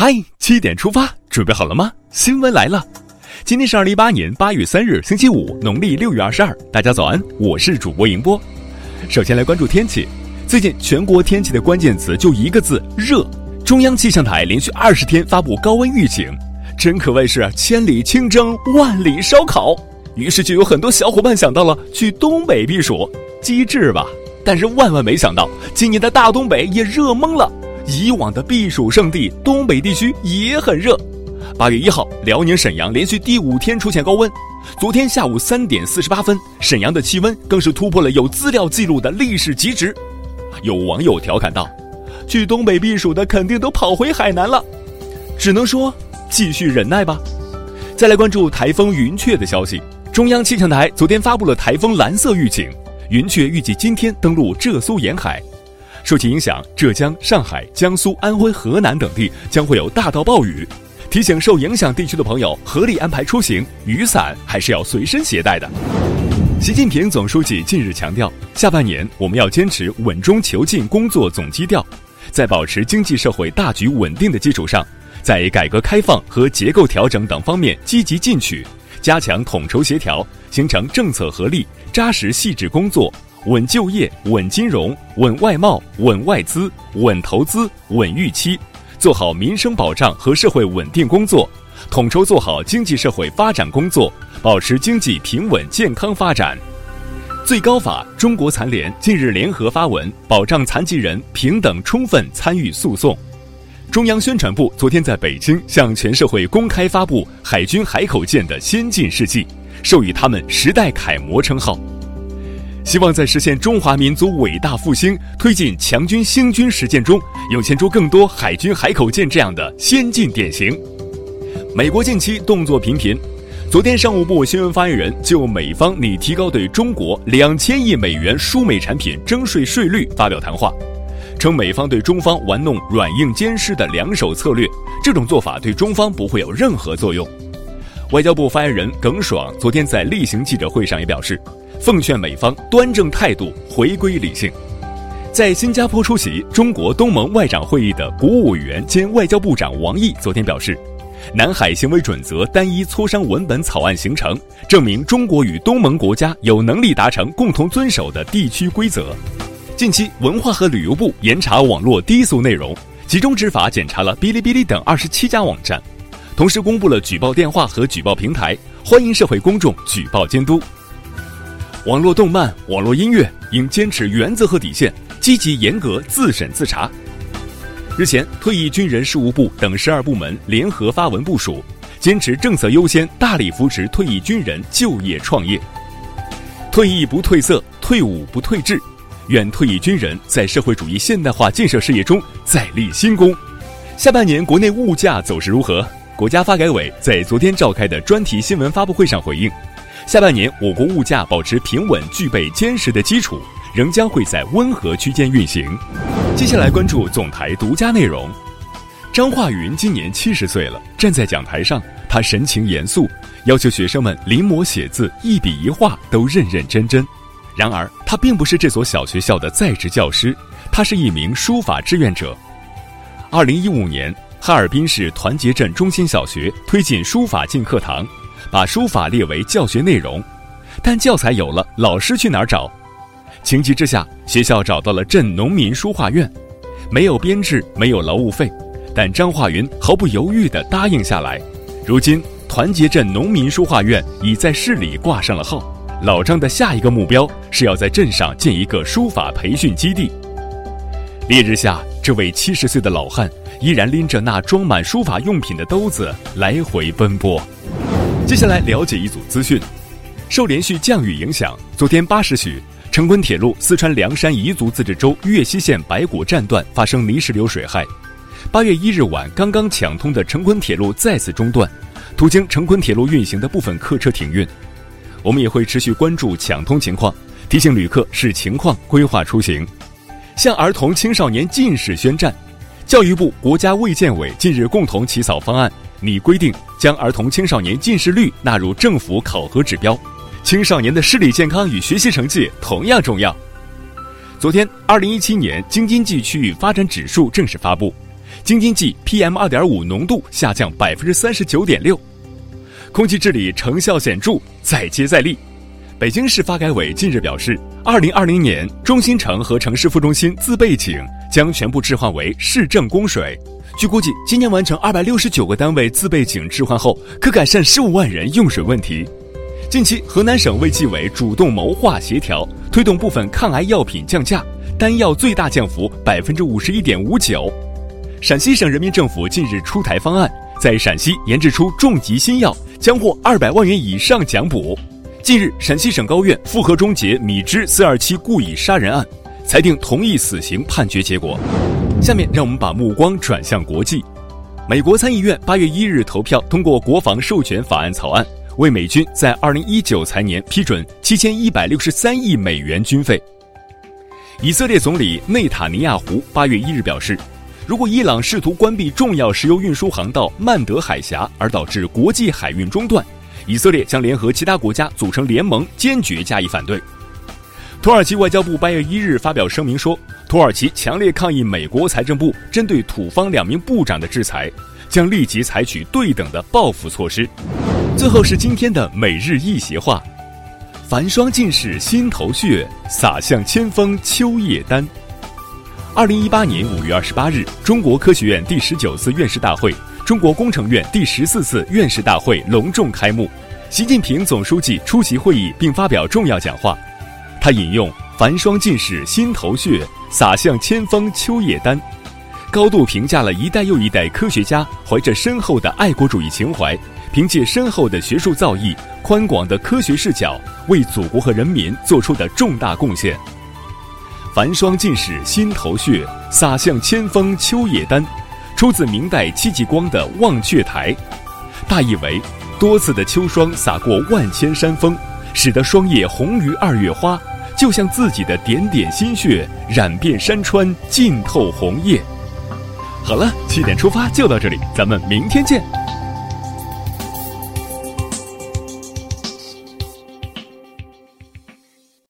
嗨，七点出发，准备好了吗？新闻来了，今天是二零一八年八月三日，星期五，农历六月二十二。大家早安，我是主播迎波。首先来关注天气，最近全国天气的关键词就一个字：热。中央气象台连续二十天发布高温预警，真可谓是千里清蒸，万里烧烤。于是就有很多小伙伴想到了去东北避暑，机智吧？但是万万没想到，今年的大东北也热懵了。以往的避暑胜地东北地区也很热。八月一号，辽宁沈阳连续第五天出现高温。昨天下午三点四十八分，沈阳的气温更是突破了有资料记录的历史极值。有网友调侃道：“去东北避暑的肯定都跑回海南了。”只能说继续忍耐吧。再来关注台风云雀的消息。中央气象台昨天发布了台风蓝色预警，云雀预计今天登陆浙苏沿海。受其影响，浙江、上海、江苏、安徽、河南等地将会有大到暴雨。提醒受影响地区的朋友合理安排出行，雨伞还是要随身携带的。习近平总书记近日强调，下半年我们要坚持稳中求进工作总基调，在保持经济社会大局稳定的基础上，在改革开放和结构调整等方面积极进取，加强统筹协调，形成政策合力，扎实细致工作。稳就业、稳金融、稳外贸、稳外资、稳投资、稳预期，做好民生保障和社会稳定工作，统筹做好经济社会发展工作，保持经济平稳健康发展。最高法、中国残联近日联合发文，保障残疾人平等充分参与诉讼。中央宣传部昨天在北京向全社会公开发布海军海口舰的先进事迹，授予他们“时代楷模”称号。希望在实现中华民族伟大复兴、推进强军兴军实践中，涌现出更多海军海口舰这样的先进典型。美国近期动作频频，昨天商务部新闻发言人就美方拟提高对中国两千亿美元输美产品征税税率发表谈话，称美方对中方玩弄软硬兼施的两手策略，这种做法对中方不会有任何作用。外交部发言人耿爽昨天在例行记者会上也表示。奉劝美方端正态度，回归理性。在新加坡出席中国东盟外长会议的国务委员兼外交部长王毅昨天表示，南海行为准则单一磋商文本草案形成，证明中国与东盟国家有能力达成共同遵守的地区规则。近期，文化和旅游部严查网络低俗内容，集中执法检查了哔哩哔哩等二十七家网站，同时公布了举报电话和举报平台，欢迎社会公众举报监督。网络动漫、网络音乐应坚持原则和底线，积极严格自审自查。日前，退役军人事务部等十二部门联合发文部署，坚持政策优先，大力扶持退役军人就业创业。退役不褪色，退伍不退志，愿退役军人在社会主义现代化建设事业中再立新功。下半年国内物价走势如何？国家发改委在昨天召开的专题新闻发布会上回应。下半年，我国物价保持平稳，具备坚实的基础，仍将会在温和区间运行。接下来关注总台独家内容。张化云今年七十岁了，站在讲台上，他神情严肃，要求学生们临摹写字，一笔一画都认认真真。然而，他并不是这所小学校的在职教师，他是一名书法志愿者。二零一五年，哈尔滨市团结镇中心小学推进书法进课堂。把书法列为教学内容，但教材有了，老师去哪儿找？情急之下，学校找到了镇农民书画院，没有编制，没有劳务费，但张化云毫不犹豫地答应下来。如今，团结镇农民书画院已在市里挂上了号。老张的下一个目标是要在镇上建一个书法培训基地。烈日下，这位七十岁的老汉依然拎着那装满书法用品的兜子来回奔波。接下来了解一组资讯，受连续降雨影响，昨天八时许，成昆铁路四川凉山彝族自治州岳西县白果站段发生泥石流水害。八月一日晚刚刚抢通的成昆铁路再次中断，途经成昆铁路运行的部分客车停运。我们也会持续关注抢通情况，提醒旅客视情况规划出行。向儿童青少年近视宣战，教育部、国家卫健委近日共同起草方案。拟规定将儿童青少年近视率纳入政府考核指标，青少年的视力健康与学习成绩同样重要。昨天，二零一七年京津冀区域发展指数正式发布，京津冀 PM 二点五浓度下降百分之三十九点六，空气治理成效显著，再接再厉。北京市发改委近日表示，二零二零年中心城和城市副中心自备井将全部置换为市政供水。据估计，今年完成二百六十九个单位自备井置换后，可改善十五万人用水问题。近期，河南省卫计委主动谋划协调，推动部分抗癌药品降价，单药最大降幅百分之五十一点五九。陕西省人民政府近日出台方案，在陕西研制出重疾新药，将获二百万元以上奖补。近日，陕西省高院复核终结米脂四二七故意杀人案，裁定同意死刑判决结果。下面让我们把目光转向国际，美国参议院八月一日投票通过国防授权法案草案，为美军在二零一九财年批准七千一百六十三亿美元军费。以色列总理内塔尼亚胡八月一日表示。如果伊朗试图关闭重要石油运输航道曼德海峡，而导致国际海运中断，以色列将联合其他国家组成联盟，坚决加以反对。土耳其外交部八月一日发表声明说，土耳其强烈抗议美国财政部针对土方两名部长的制裁，将立即采取对等的报复措施。最后是今天的每日一席话：繁霜尽是心头血，洒向千峰秋叶丹。二零一八年五月二十八日，中国科学院第十九次院士大会、中国工程院第十四次院士大会隆重开幕。习近平总书记出席会议并发表重要讲话。他引用“繁霜尽是心头血，洒向千峰秋叶丹”，高度评价了一代又一代科学家怀着深厚的爱国主义情怀，凭借深厚的学术造诣、宽广的科学视角，为祖国和人民做出的重大贡献。繁霜尽是心头血，洒向千峰秋叶丹，出自明代戚继光的《望阙台》，大意为：多次的秋霜洒过万千山峰，使得霜叶红于二月花，就像自己的点点心血染遍山川，浸透红叶。好了，七点出发就到这里，咱们明天见。